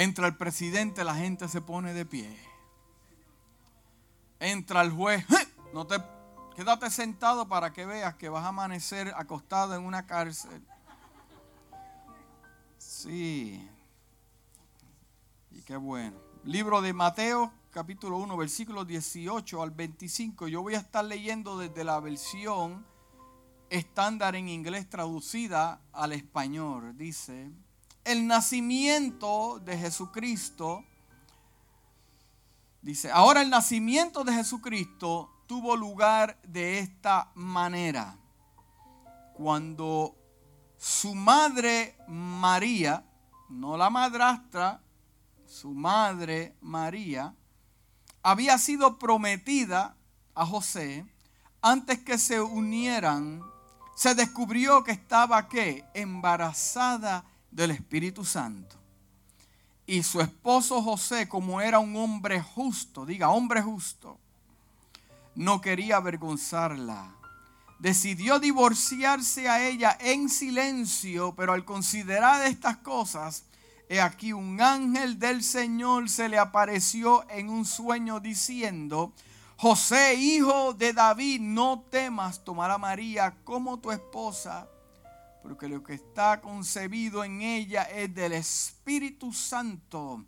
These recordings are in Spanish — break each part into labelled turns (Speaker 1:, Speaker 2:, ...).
Speaker 1: Entra el presidente, la gente se pone de pie. Entra el juez, ¡Eh! no te quédate sentado para que veas que vas a amanecer acostado en una cárcel. Sí. Y qué bueno. Libro de Mateo, capítulo 1, versículos 18 al 25. Yo voy a estar leyendo desde la versión estándar en inglés traducida al español. Dice, el nacimiento de Jesucristo, dice, ahora el nacimiento de Jesucristo tuvo lugar de esta manera. Cuando su madre María, no la madrastra, su madre María, había sido prometida a José antes que se unieran, se descubrió que estaba embarazada del Espíritu Santo. Y su esposo José, como era un hombre justo, diga hombre justo, no quería avergonzarla. Decidió divorciarse a ella en silencio, pero al considerar estas cosas, he aquí un ángel del Señor se le apareció en un sueño diciendo, José, hijo de David, no temas tomar a María como tu esposa porque lo que está concebido en ella es del Espíritu Santo.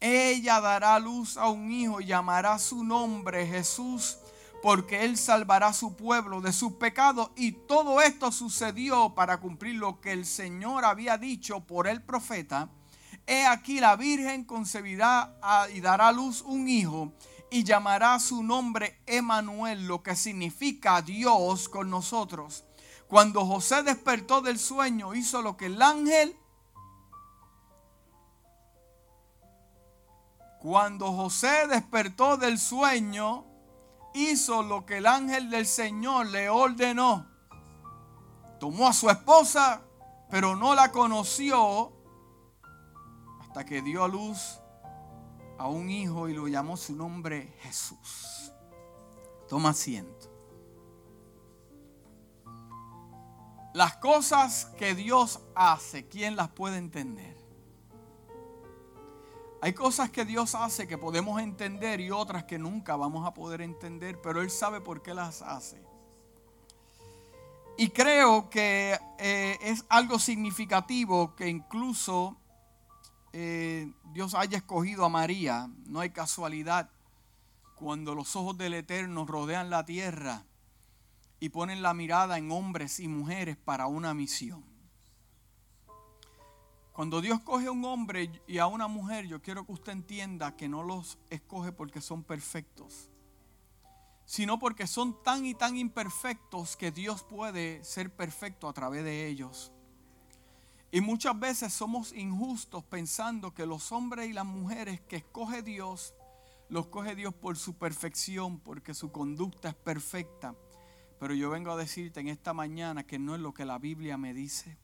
Speaker 1: Ella dará luz a un hijo y llamará su nombre Jesús, porque él salvará a su pueblo de sus pecados. Y todo esto sucedió para cumplir lo que el Señor había dicho por el profeta. He aquí la Virgen concebirá y dará luz un hijo y llamará su nombre Emanuel, lo que significa Dios con nosotros. Cuando José despertó del sueño, hizo lo que el ángel... Cuando José despertó del sueño, hizo lo que el ángel del Señor le ordenó. Tomó a su esposa, pero no la conoció hasta que dio a luz a un hijo y lo llamó su nombre Jesús. Toma asiento. Las cosas que Dios hace, ¿quién las puede entender? Hay cosas que Dios hace que podemos entender y otras que nunca vamos a poder entender, pero Él sabe por qué las hace. Y creo que eh, es algo significativo que incluso eh, Dios haya escogido a María. No hay casualidad. Cuando los ojos del Eterno rodean la tierra, y ponen la mirada en hombres y mujeres para una misión. Cuando Dios coge a un hombre y a una mujer, yo quiero que usted entienda que no los escoge porque son perfectos, sino porque son tan y tan imperfectos que Dios puede ser perfecto a través de ellos. Y muchas veces somos injustos pensando que los hombres y las mujeres que escoge Dios, los coge Dios por su perfección, porque su conducta es perfecta. Pero yo vengo a decirte en esta mañana que no es lo que la Biblia me dice.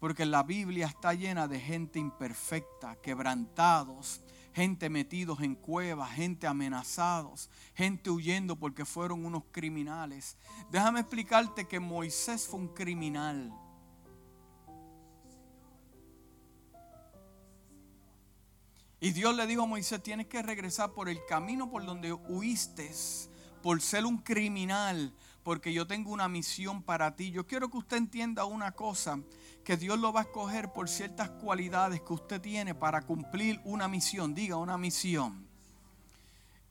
Speaker 1: Porque la Biblia está llena de gente imperfecta, quebrantados, gente metidos en cuevas, gente amenazados, gente huyendo porque fueron unos criminales. Déjame explicarte que Moisés fue un criminal. Y Dios le dijo a Moisés, tienes que regresar por el camino por donde huiste, por ser un criminal, porque yo tengo una misión para ti. Yo quiero que usted entienda una cosa, que Dios lo va a escoger por ciertas cualidades que usted tiene para cumplir una misión. Diga una misión.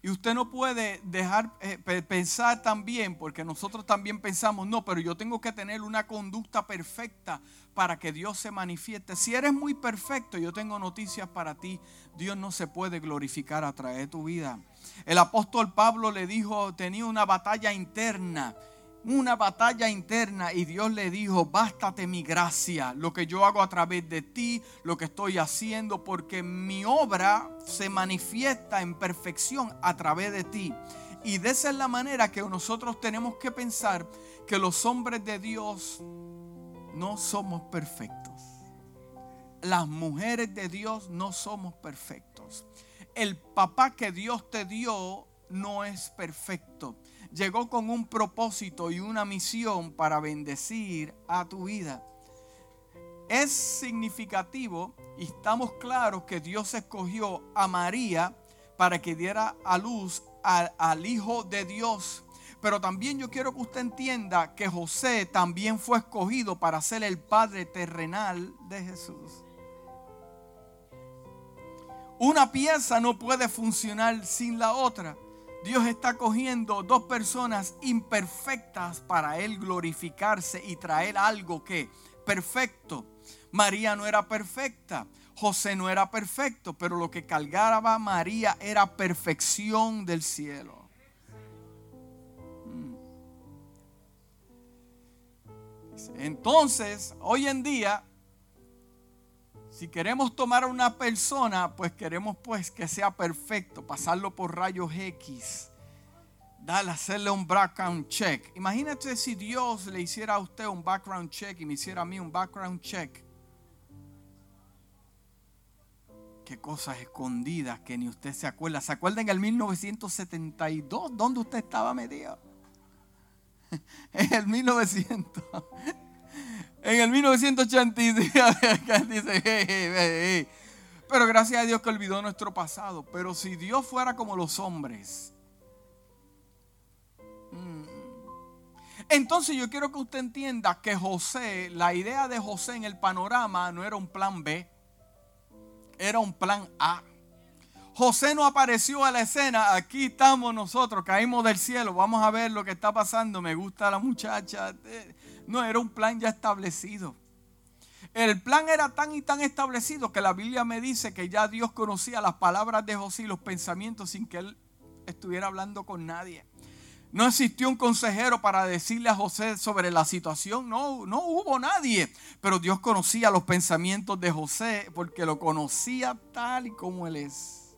Speaker 1: Y usted no puede dejar eh, pensar también, porque nosotros también pensamos, no, pero yo tengo que tener una conducta perfecta para que Dios se manifieste. Si eres muy perfecto, yo tengo noticias para ti. Dios no se puede glorificar a través de tu vida. El apóstol Pablo le dijo, tenía una batalla interna, una batalla interna y Dios le dijo, bástate mi gracia, lo que yo hago a través de ti, lo que estoy haciendo, porque mi obra se manifiesta en perfección a través de ti. Y de esa es la manera que nosotros tenemos que pensar que los hombres de Dios no somos perfectos. Las mujeres de Dios no somos perfectos el papá que Dios te dio no es perfecto. Llegó con un propósito y una misión para bendecir a tu vida. Es significativo Y estamos claros que Dios escogió a María para que diera a luz al, al Hijo de Dios. Pero también yo quiero que usted entienda que José también fue escogido para ser el padre terrenal de Jesús. Una pieza no puede funcionar sin la otra. Dios está cogiendo dos personas imperfectas para Él glorificarse y traer algo que perfecto. María no era perfecta, José no era perfecto, pero lo que cargaba María era perfección del cielo. Mm. Entonces, hoy en día si queremos tomar a una persona, pues queremos pues que sea perfecto, pasarlo por rayos X, darle, hacerle un background check. Imagínate si Dios le hiciera a usted un background check y me hiciera a mí un background check. Qué cosas escondidas que ni usted se acuerda. ¿Se acuerda en el 1972 dónde usted estaba metido? En el 1900 en el 1986 dice, pero gracias a Dios que olvidó nuestro pasado. Pero si Dios fuera como los hombres, mm, entonces yo quiero que usted entienda que José, la idea de José en el panorama no era un plan B, era un plan A. José no apareció a la escena, aquí estamos nosotros, caímos del cielo, vamos a ver lo que está pasando, me gusta la muchacha. No, era un plan ya establecido. El plan era tan y tan establecido que la Biblia me dice que ya Dios conocía las palabras de José y los pensamientos sin que él estuviera hablando con nadie. No existió un consejero para decirle a José sobre la situación. No, no hubo nadie. Pero Dios conocía los pensamientos de José porque lo conocía tal y como él es.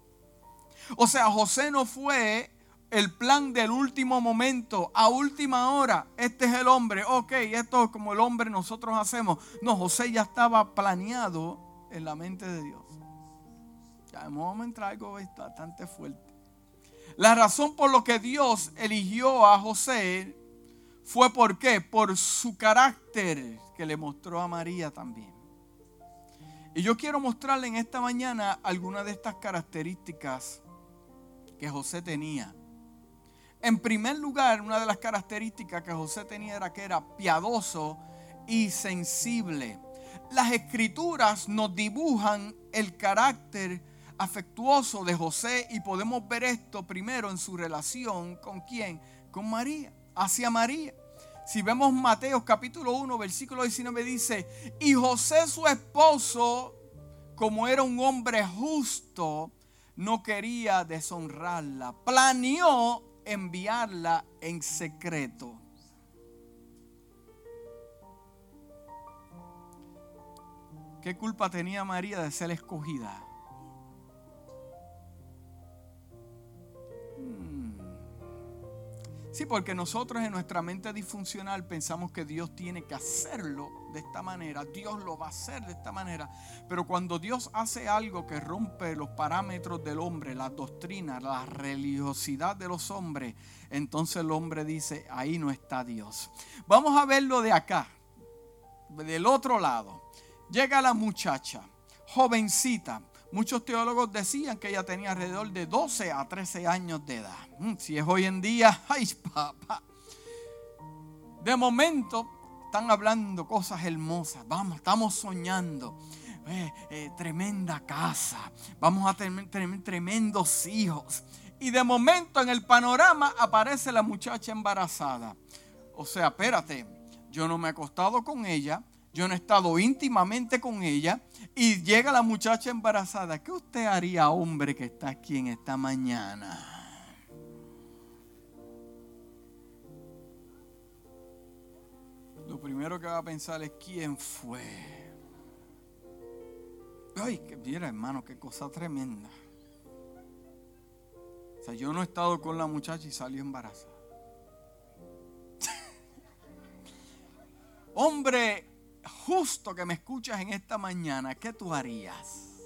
Speaker 1: O sea, José no fue el plan del último momento, a última hora, este es el hombre, ok, esto es como el hombre nosotros hacemos. No, José ya estaba planeado en la mente de Dios. Ya a entrar algo bastante fuerte. La razón por lo que Dios eligió a José fue por qué? Por su carácter que le mostró a María también. Y yo quiero mostrarle en esta mañana algunas de estas características que José tenía. En primer lugar, una de las características que José tenía era que era piadoso y sensible. Las escrituras nos dibujan el carácter afectuoso de José y podemos ver esto primero en su relación con quién? Con María, hacia María. Si vemos Mateo capítulo 1, versículo 19 dice, y José su esposo, como era un hombre justo, no quería deshonrarla. Planeó enviarla en secreto. ¿Qué culpa tenía María de ser escogida? Sí, porque nosotros en nuestra mente disfuncional pensamos que Dios tiene que hacerlo de esta manera, Dios lo va a hacer de esta manera. Pero cuando Dios hace algo que rompe los parámetros del hombre, la doctrina, la religiosidad de los hombres, entonces el hombre dice, ahí no está Dios. Vamos a verlo de acá, del otro lado. Llega la muchacha, jovencita, Muchos teólogos decían que ella tenía alrededor de 12 a 13 años de edad. Mm, si es hoy en día, ay papá. De momento están hablando cosas hermosas. Vamos, estamos soñando. Eh, eh, tremenda casa. Vamos a tener tremendos hijos. Y de momento en el panorama aparece la muchacha embarazada. O sea, espérate, yo no me he acostado con ella, yo no he estado íntimamente con ella y llega la muchacha embarazada. ¿Qué usted haría, hombre, que está aquí en esta mañana? Lo primero que va a pensar es quién fue. Ay, que mira, hermano, qué cosa tremenda. O sea, yo no he estado con la muchacha y salió embarazada. Hombre, justo que me escuchas en esta mañana, ¿qué tú harías?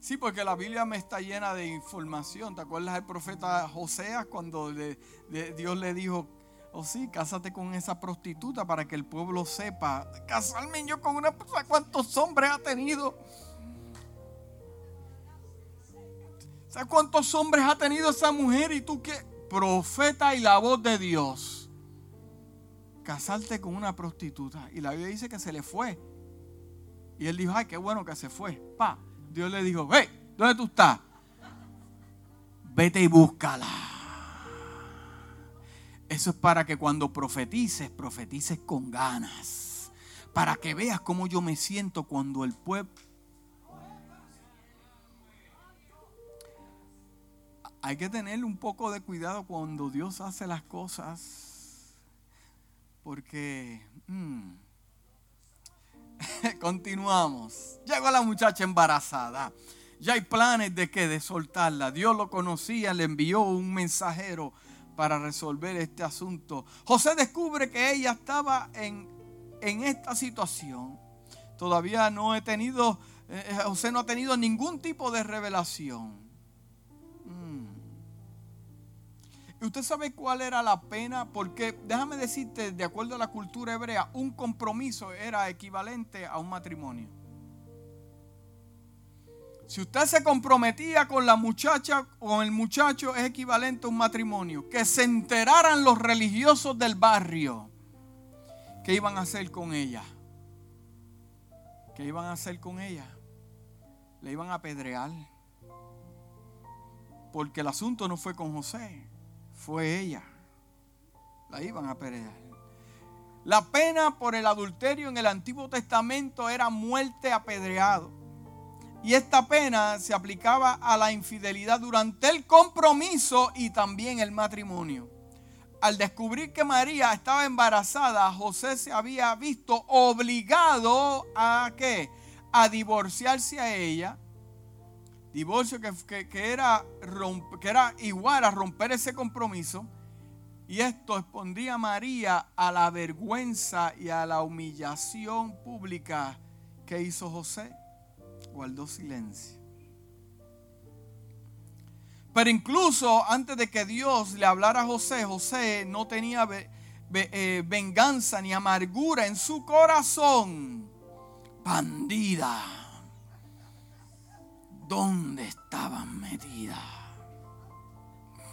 Speaker 1: Sí, porque la Biblia me está llena de información. ¿Te acuerdas del profeta Joseas cuando Dios le dijo O sí, cásate con esa prostituta para que el pueblo sepa. Casarme yo con una persona. ¿Cuántos hombres ha tenido? ¿Sabes cuántos hombres ha tenido esa mujer? Y tú qué? Profeta y la voz de Dios. Casarte con una prostituta. Y la Biblia dice que se le fue. Y él dijo, ay, qué bueno que se fue. Pa, Dios le dijo, hey, ¿dónde tú estás? Vete y búscala. Eso es para que cuando profetices, profetices con ganas. Para que veas cómo yo me siento cuando el pueblo... Hay que tener un poco de cuidado cuando Dios hace las cosas. Porque... Mm, Continuamos. Llegó la muchacha embarazada. Ya hay planes de que de soltarla. Dios lo conocía, le envió un mensajero para resolver este asunto. José descubre que ella estaba en, en esta situación. Todavía no he tenido, eh, José no ha tenido ningún tipo de revelación. Usted sabe cuál era la pena? Porque déjame decirte, de acuerdo a la cultura hebrea, un compromiso era equivalente a un matrimonio. Si usted se comprometía con la muchacha o con el muchacho, es equivalente a un matrimonio. Que se enteraran los religiosos del barrio. ¿Qué iban a hacer con ella? ¿Qué iban a hacer con ella? Le iban a apedrear. Porque el asunto no fue con José fue ella. La iban a apedrear. La pena por el adulterio en el Antiguo Testamento era muerte apedreado. Y esta pena se aplicaba a la infidelidad durante el compromiso y también el matrimonio. Al descubrir que María estaba embarazada, José se había visto obligado a qué? A divorciarse a ella Divorcio que, que, era que era igual a romper ese compromiso. Y esto expondría a María a la vergüenza y a la humillación pública que hizo José. Guardó silencio. Pero incluso antes de que Dios le hablara a José, José no tenía eh, venganza ni amargura en su corazón. Bandida dónde estaban metidas.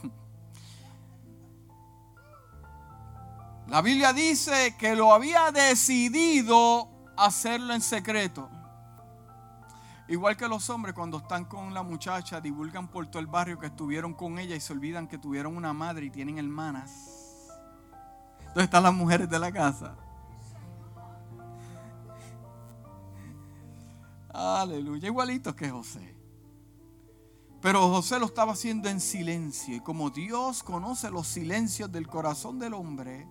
Speaker 1: La Biblia dice que lo había decidido hacerlo en secreto. Igual que los hombres cuando están con la muchacha, divulgan por todo el barrio que estuvieron con ella y se olvidan que tuvieron una madre y tienen hermanas. ¿Dónde están las mujeres de la casa? Aleluya, igualitos que José. Pero José lo estaba haciendo en silencio. Y como Dios conoce los silencios del corazón del hombre,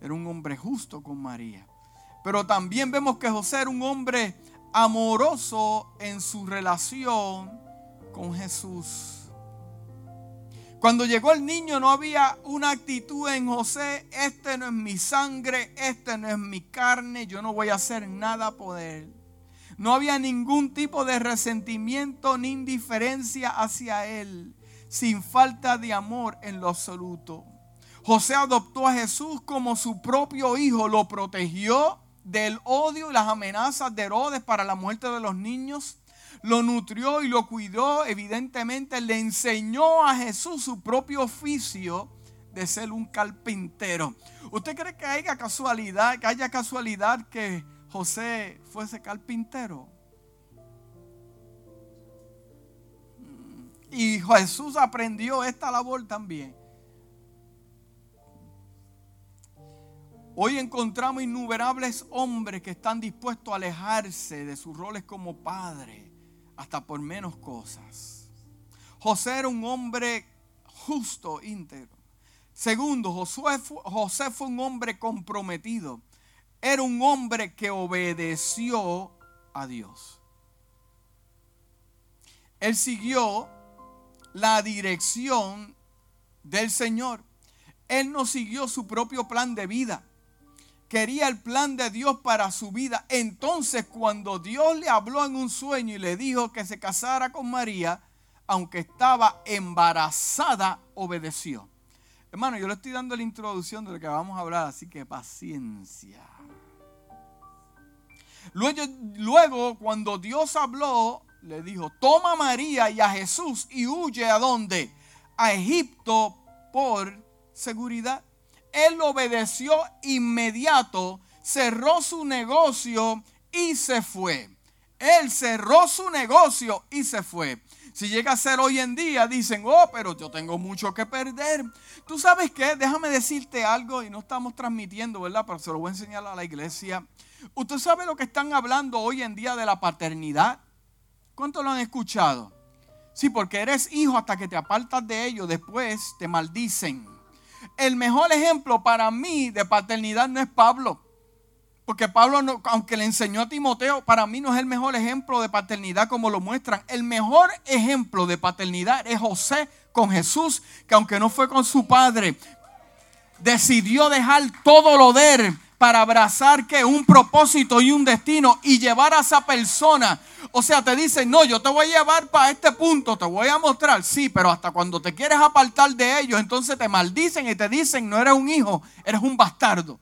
Speaker 1: era un hombre justo con María. Pero también vemos que José era un hombre amoroso en su relación con Jesús. Cuando llegó el niño no había una actitud en José, este no es mi sangre, este no es mi carne, yo no voy a hacer nada por él. No había ningún tipo de resentimiento ni indiferencia hacia él, sin falta de amor en lo absoluto. José adoptó a Jesús como su propio hijo, lo protegió del odio y las amenazas de Herodes para la muerte de los niños, lo nutrió y lo cuidó, evidentemente le enseñó a Jesús su propio oficio de ser un carpintero. ¿Usted cree que haya casualidad, que haya casualidad que José fuese carpintero. Y Jesús aprendió esta labor también. Hoy encontramos innumerables hombres que están dispuestos a alejarse de sus roles como padre, hasta por menos cosas. José era un hombre justo, íntegro. Segundo, José fue un hombre comprometido era un hombre que obedeció a Dios. Él siguió la dirección del Señor. Él no siguió su propio plan de vida. Quería el plan de Dios para su vida. Entonces cuando Dios le habló en un sueño y le dijo que se casara con María, aunque estaba embarazada, obedeció. Hermano, yo le estoy dando la introducción de lo que vamos a hablar, así que paciencia. Luego, cuando Dios habló, le dijo, toma a María y a Jesús y huye a dónde? A Egipto por seguridad. Él obedeció inmediato, cerró su negocio y se fue. Él cerró su negocio y se fue. Si llega a ser hoy en día, dicen, oh, pero yo tengo mucho que perder. Tú sabes qué, déjame decirte algo y no estamos transmitiendo, ¿verdad? Pero se lo voy a enseñar a la iglesia. ¿Usted sabe lo que están hablando hoy en día de la paternidad? ¿Cuánto lo han escuchado? Sí, porque eres hijo hasta que te apartas de ellos, después te maldicen. El mejor ejemplo para mí de paternidad no es Pablo. Porque Pablo, aunque le enseñó a Timoteo, para mí no es el mejor ejemplo de paternidad como lo muestran. El mejor ejemplo de paternidad es José con Jesús, que aunque no fue con su padre, decidió dejar todo lo de él para abrazar que un propósito y un destino y llevar a esa persona. O sea, te dicen, no, yo te voy a llevar para este punto, te voy a mostrar, sí, pero hasta cuando te quieres apartar de ellos, entonces te maldicen y te dicen, no eres un hijo, eres un bastardo.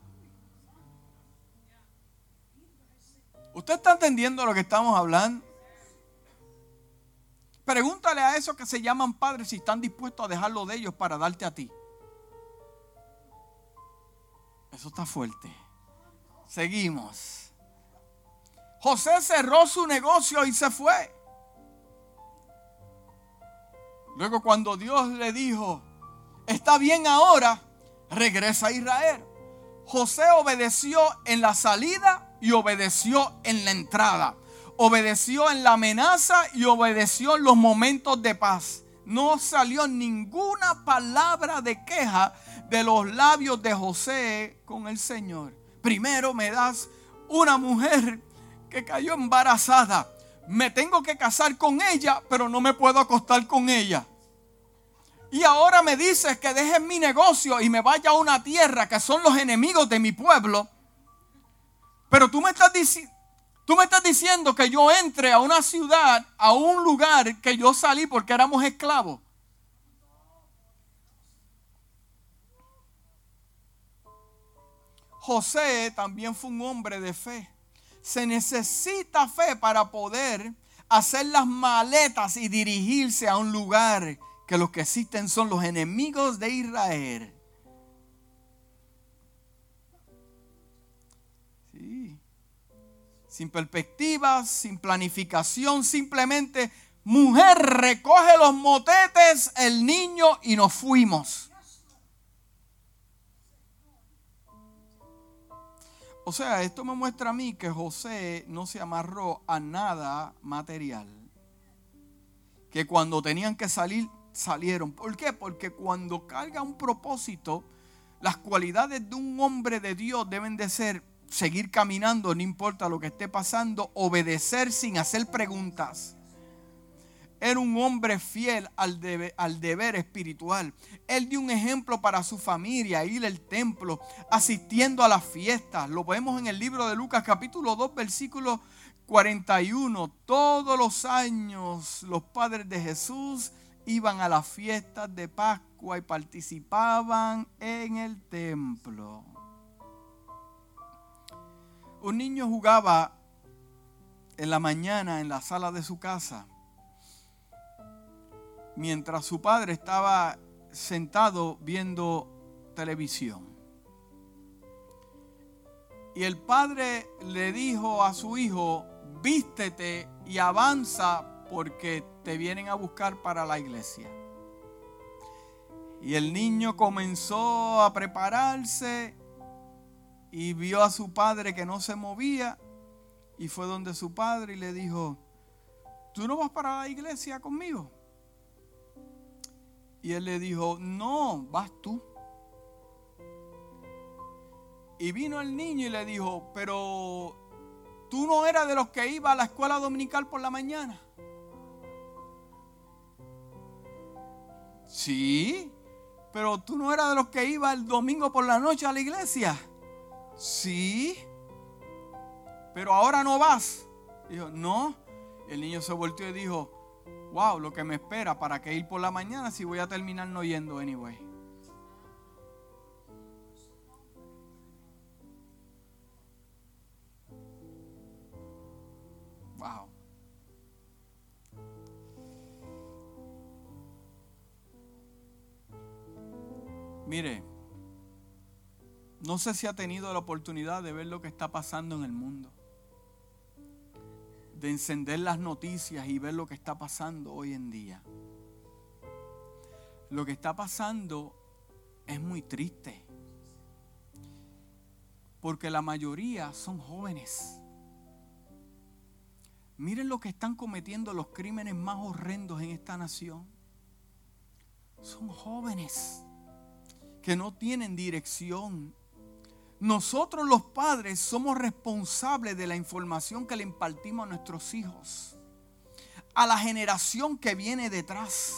Speaker 1: ¿Usted está entendiendo lo que estamos hablando? Pregúntale a esos que se llaman padres si están dispuestos a dejarlo de ellos para darte a ti. Eso está fuerte. Seguimos. José cerró su negocio y se fue. Luego cuando Dios le dijo, está bien ahora, regresa a Israel. José obedeció en la salida y obedeció en la entrada. Obedeció en la amenaza y obedeció en los momentos de paz. No salió ninguna palabra de queja de los labios de José con el Señor. Primero me das una mujer que cayó embarazada. Me tengo que casar con ella, pero no me puedo acostar con ella. Y ahora me dices que deje mi negocio y me vaya a una tierra que son los enemigos de mi pueblo pero tú me estás diciendo... Diciendo que yo entre a una ciudad, a un lugar que yo salí porque éramos esclavos. José también fue un hombre de fe. Se necesita fe para poder hacer las maletas y dirigirse a un lugar que los que existen son los enemigos de Israel. Sin perspectivas, sin planificación, simplemente mujer recoge los motetes, el niño y nos fuimos. O sea, esto me muestra a mí que José no se amarró a nada material. Que cuando tenían que salir, salieron. ¿Por qué? Porque cuando carga un propósito, las cualidades de un hombre de Dios deben de ser seguir caminando, no importa lo que esté pasando, obedecer sin hacer preguntas. Era un hombre fiel al, deber espiritual. Él dio un ejemplo para su familia, ir al templo, asistiendo a las fiestas. Lo vemos en el libro de Lucas capítulo 2, versículo 41. Todos los años los padres de Jesús iban a las fiestas de Pascua y participaban en el templo. Un niño jugaba en la mañana en la sala de su casa, mientras su padre estaba sentado viendo televisión. Y el padre le dijo a su hijo, vístete y avanza porque te vienen a buscar para la iglesia. Y el niño comenzó a prepararse y vio a su padre que no se movía y fue donde su padre y le dijo, ¿tú no vas para la iglesia conmigo? Y él le dijo, no, vas tú. Y vino el niño y le dijo, pero tú no eras de los que iba a la escuela dominical por la mañana. Sí, pero tú no eras de los que iba el domingo por la noche a la iglesia sí, pero ahora no vas. Dijo, no. El niño se volteó y dijo, wow, lo que me espera, ¿para qué ir por la mañana si voy a terminar no yendo anyway? Wow. Mire, no sé si ha tenido la oportunidad de ver lo que está pasando en el mundo. De encender las noticias y ver lo que está pasando hoy en día. Lo que está pasando es muy triste. Porque la mayoría son jóvenes. Miren lo que están cometiendo los crímenes más horrendos en esta nación. Son jóvenes que no tienen dirección. Nosotros los padres somos responsables de la información que le impartimos a nuestros hijos, a la generación que viene detrás.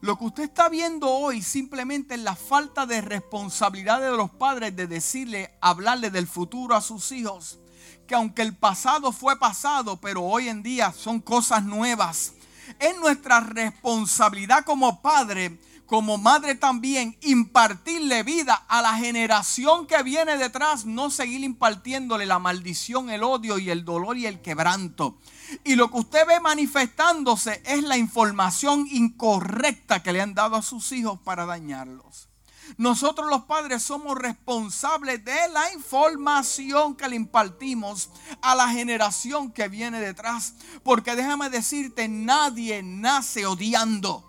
Speaker 1: Lo que usted está viendo hoy simplemente es la falta de responsabilidad de los padres de decirle, hablarle del futuro a sus hijos. Que aunque el pasado fue pasado, pero hoy en día son cosas nuevas. Es nuestra responsabilidad como padre como madre también, impartirle vida a la generación que viene detrás, no seguir impartiéndole la maldición, el odio y el dolor y el quebranto. Y lo que usted ve manifestándose es la información incorrecta que le han dado a sus hijos para dañarlos. Nosotros los padres somos responsables de la información que le impartimos a la generación que viene detrás. Porque déjame decirte, nadie nace odiando.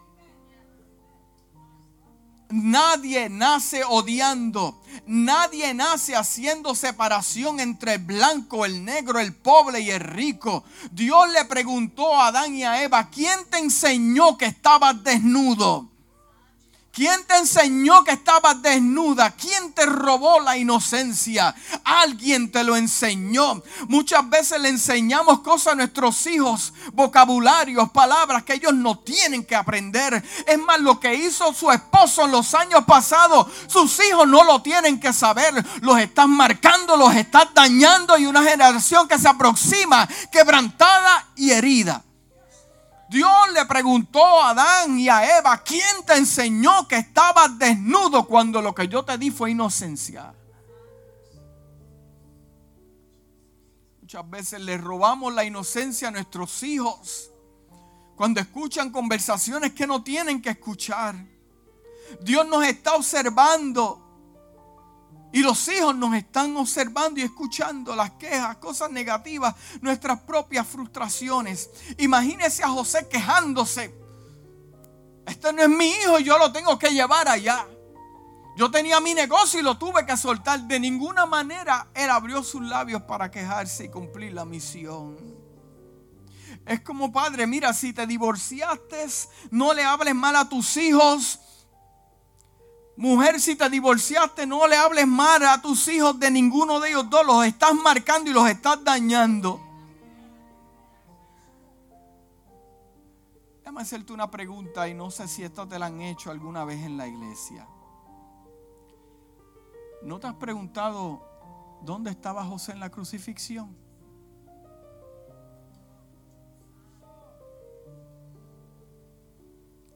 Speaker 1: Nadie nace odiando. Nadie nace haciendo separación entre el blanco, el negro, el pobre y el rico. Dios le preguntó a Adán y a Eva, ¿quién te enseñó que estabas desnudo? ¿Quién te enseñó que estabas desnuda? ¿Quién te robó la inocencia? Alguien te lo enseñó. Muchas veces le enseñamos cosas a nuestros hijos, vocabularios, palabras que ellos no tienen que aprender. Es más, lo que hizo su esposo en los años pasados, sus hijos no lo tienen que saber. Los estás marcando, los estás dañando y una generación que se aproxima quebrantada y herida. Dios le preguntó a Adán y a Eva, ¿quién te enseñó que estabas desnudo cuando lo que yo te di fue inocencia? Muchas veces le robamos la inocencia a nuestros hijos cuando escuchan conversaciones que no tienen que escuchar. Dios nos está observando y los hijos nos están observando y escuchando las quejas, cosas negativas, nuestras propias frustraciones. Imagínese a José quejándose. Este no es mi hijo yo lo tengo que llevar allá. Yo tenía mi negocio y lo tuve que soltar. De ninguna manera él abrió sus labios para quejarse y cumplir la misión. Es como padre, mira, si te divorciaste, no le hables mal a tus hijos Mujer, si te divorciaste, no le hables mal a tus hijos de ninguno de ellos dos. Los estás marcando y los estás dañando. Déjame hacerte una pregunta y no sé si esto te la han hecho alguna vez en la iglesia. ¿No te has preguntado dónde estaba José en la crucifixión?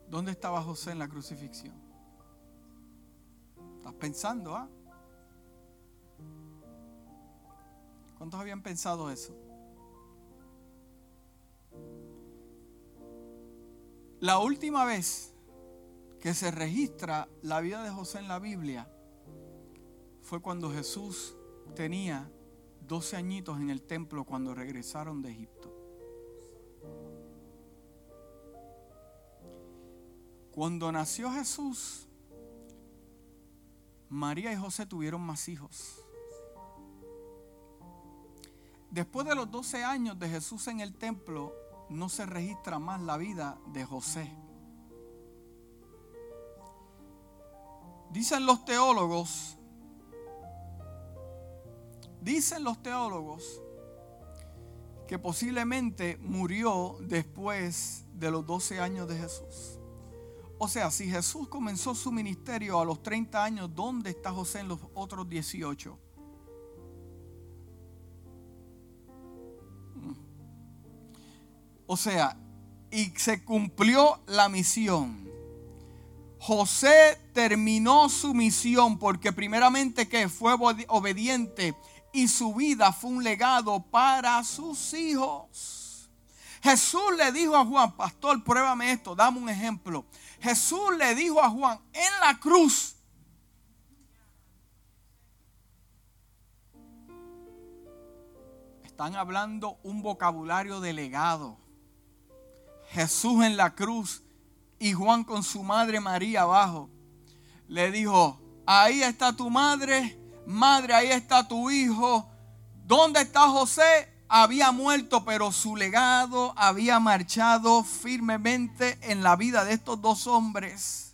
Speaker 1: ¿Dónde estaba José en la crucifixión? ¿Estás pensando, ah? ¿Cuántos habían pensado eso? La última vez que se registra la vida de José en la Biblia fue cuando Jesús tenía 12 añitos en el templo cuando regresaron de Egipto. Cuando nació Jesús, María y José tuvieron más hijos. Después de los 12 años de Jesús en el templo, no se registra más la vida de José. Dicen los teólogos, dicen los teólogos que posiblemente murió después de los 12 años de Jesús. O sea, si Jesús comenzó su ministerio a los 30 años, ¿dónde está José en los otros 18? Mm. O sea, y se cumplió la misión. José terminó su misión porque primeramente que fue obediente y su vida fue un legado para sus hijos. Jesús le dijo a Juan, pastor, pruébame esto, dame un ejemplo. Jesús le dijo a Juan en la cruz, están hablando un vocabulario delegado. Jesús en la cruz y Juan con su madre María abajo. Le dijo, ahí está tu madre, madre, ahí está tu hijo. ¿Dónde está José? Había muerto, pero su legado había marchado firmemente en la vida de estos dos hombres.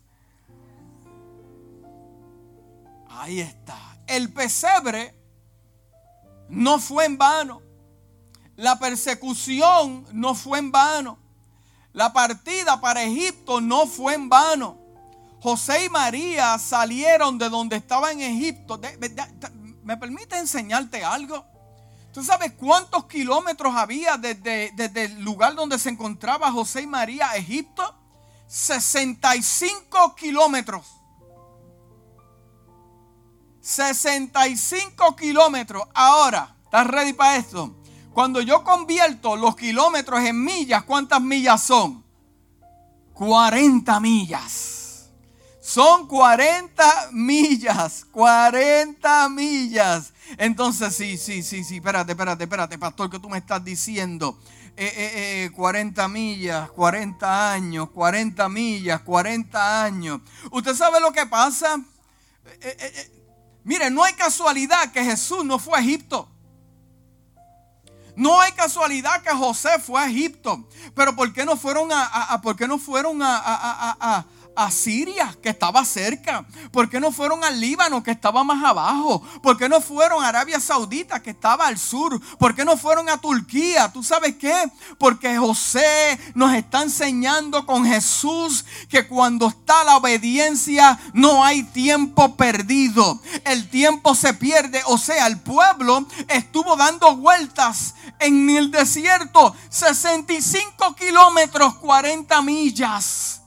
Speaker 1: Ahí está. El pesebre no fue en vano. La persecución no fue en vano. La partida para Egipto no fue en vano. José y María salieron de donde estaba en Egipto. ¿Me permite enseñarte algo? ¿Tú sabes cuántos kilómetros había desde, desde, el lugar donde se encontraba José y María Egipto? 65 kilómetros. 65 kilómetros. Ahora, ¿estás ready para esto? Cuando yo convierto los kilómetros en millas, ¿cuántas millas son? 40 millas. Son 40 millas, 40 millas. Entonces, sí, sí, sí, sí, espérate, espérate, espérate, pastor, que tú me estás diciendo. 40 eh, eh, eh, millas, 40 años, 40 millas, 40 años. ¿Usted sabe lo que pasa? mire, no hay casualidad que Jesús no fue a Egipto. No hay casualidad que José fue a Egipto. Pero ¿por qué no fueron a, por qué no fueron a Siria, que estaba cerca? ¿Por qué no fueron al Líbano, que estaba más abajo? ¿Por qué no fueron a Arabia Saudita, que estaba al sur? ¿Por qué no fueron a Turquía? ¿Tú sabes qué? Porque José nos está enseñando con Jesús que cuando está la obediencia no hay tiempo perdido. El tiempo se pierde. O sea, el pueblo estuvo dando vueltas en el desierto 65 kilómetros, 40 millas.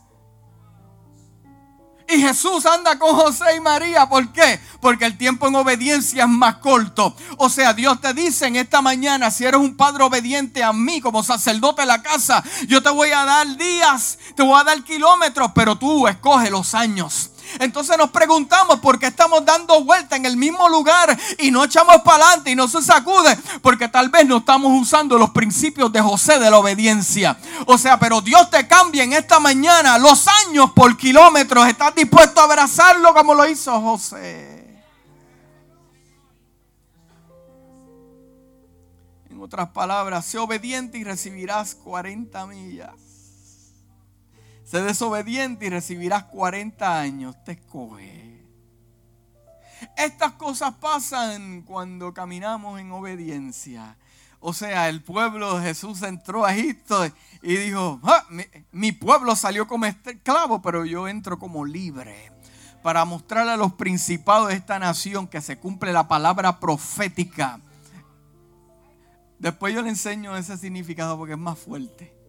Speaker 1: Y Jesús anda con José y María. ¿Por qué? Porque el tiempo en obediencia es más corto. O sea, Dios te dice en esta mañana, si eres un padre obediente a mí como sacerdote de la casa, yo te voy a dar días, te voy a dar kilómetros, pero tú escoge los años. Entonces nos preguntamos por qué estamos dando vuelta en el mismo lugar y no echamos para adelante y no se sacude. Porque tal vez no estamos usando los principios de José de la obediencia. O sea, pero Dios te cambia en esta mañana los años por kilómetros. ¿Estás dispuesto a abrazarlo como lo hizo José? En otras palabras, sé obediente y recibirás 40 millas. Sé desobediente y recibirás 40 años. Te escoge. Estas cosas pasan cuando caminamos en obediencia. O sea, el pueblo de Jesús entró a Egipto y dijo, ah, mi, pueblo salió como esclavo, pero yo entro como libre. Para mostrarle a los principados de esta nación que se cumple la palabra profética. Después yo le enseño ese significado porque es más fuerte.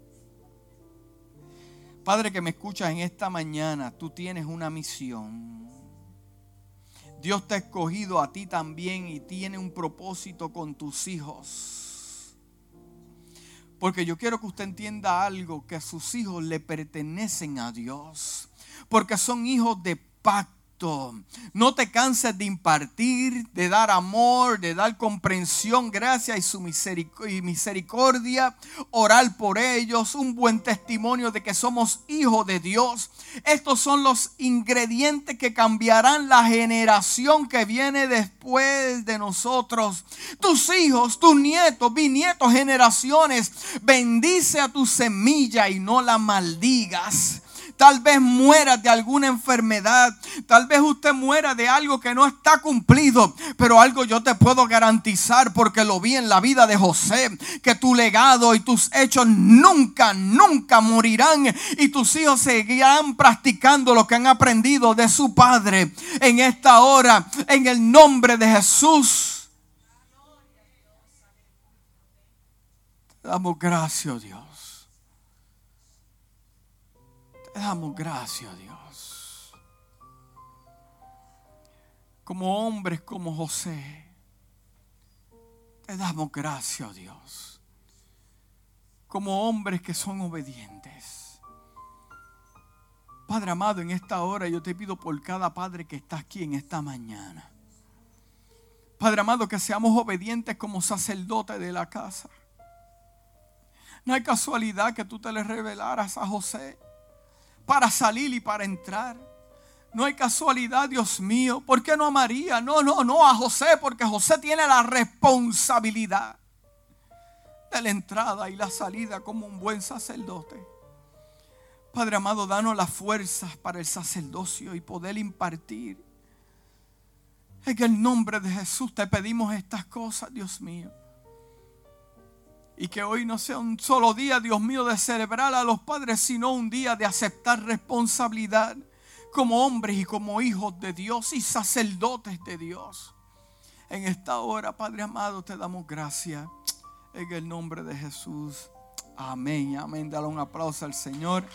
Speaker 1: Padre que me escuchas en esta mañana, tú tienes una misión. Dios te ha escogido a ti también y tiene un propósito con tus hijos. Porque yo quiero que usted entienda algo, que sus hijos le pertenecen a Dios. Porque son hijos de pacto no te canses de impartir, de dar amor, de dar comprensión, gracia y su misericordia, orar por ellos, un buen testimonio de que somos hijos de Dios. Estos son los ingredientes que cambiarán la generación que viene después de nosotros. Tus hijos, tus nietos, bisnietos, generaciones, bendice a tu semilla y no la maldigas. Tal vez muera de alguna enfermedad. Tal vez usted muera de algo que no está cumplido. Pero algo yo te puedo garantizar porque lo vi en la vida de José. Que tu legado y tus hechos nunca, nunca morirán. Y tus hijos seguirán practicando lo que han aprendido de su padre. En esta hora, en el nombre de Jesús. Damos gracias, Dios. Te damos gracias a Dios. Como hombres como José, te damos gracias a Dios. como hombres que son obedientes. Padre amado, en esta hora yo te pido por cada padre que está aquí en esta mañana. Padre amado, que seamos obedientes como sacerdotes de la casa. No hay casualidad que tú te le revelaras a José para salir y para entrar. No hay casualidad, Dios mío. ¿Por qué no a María? No, no, no, a José, porque José tiene la responsabilidad de la entrada y la salida como un buen sacerdote. Padre amado, danos las fuerzas para el sacerdocio y poder impartir. En el nombre de Jesús te pedimos estas cosas, Dios mío. Y que hoy no sea un solo día, Dios mío, de celebrar a los padres, sino un día de aceptar responsabilidad como hombres y como hijos de Dios y sacerdotes de Dios. En esta hora, Padre amado, te damos gracias en el nombre de Jesús. Amén, amén. Dale un aplauso al Señor.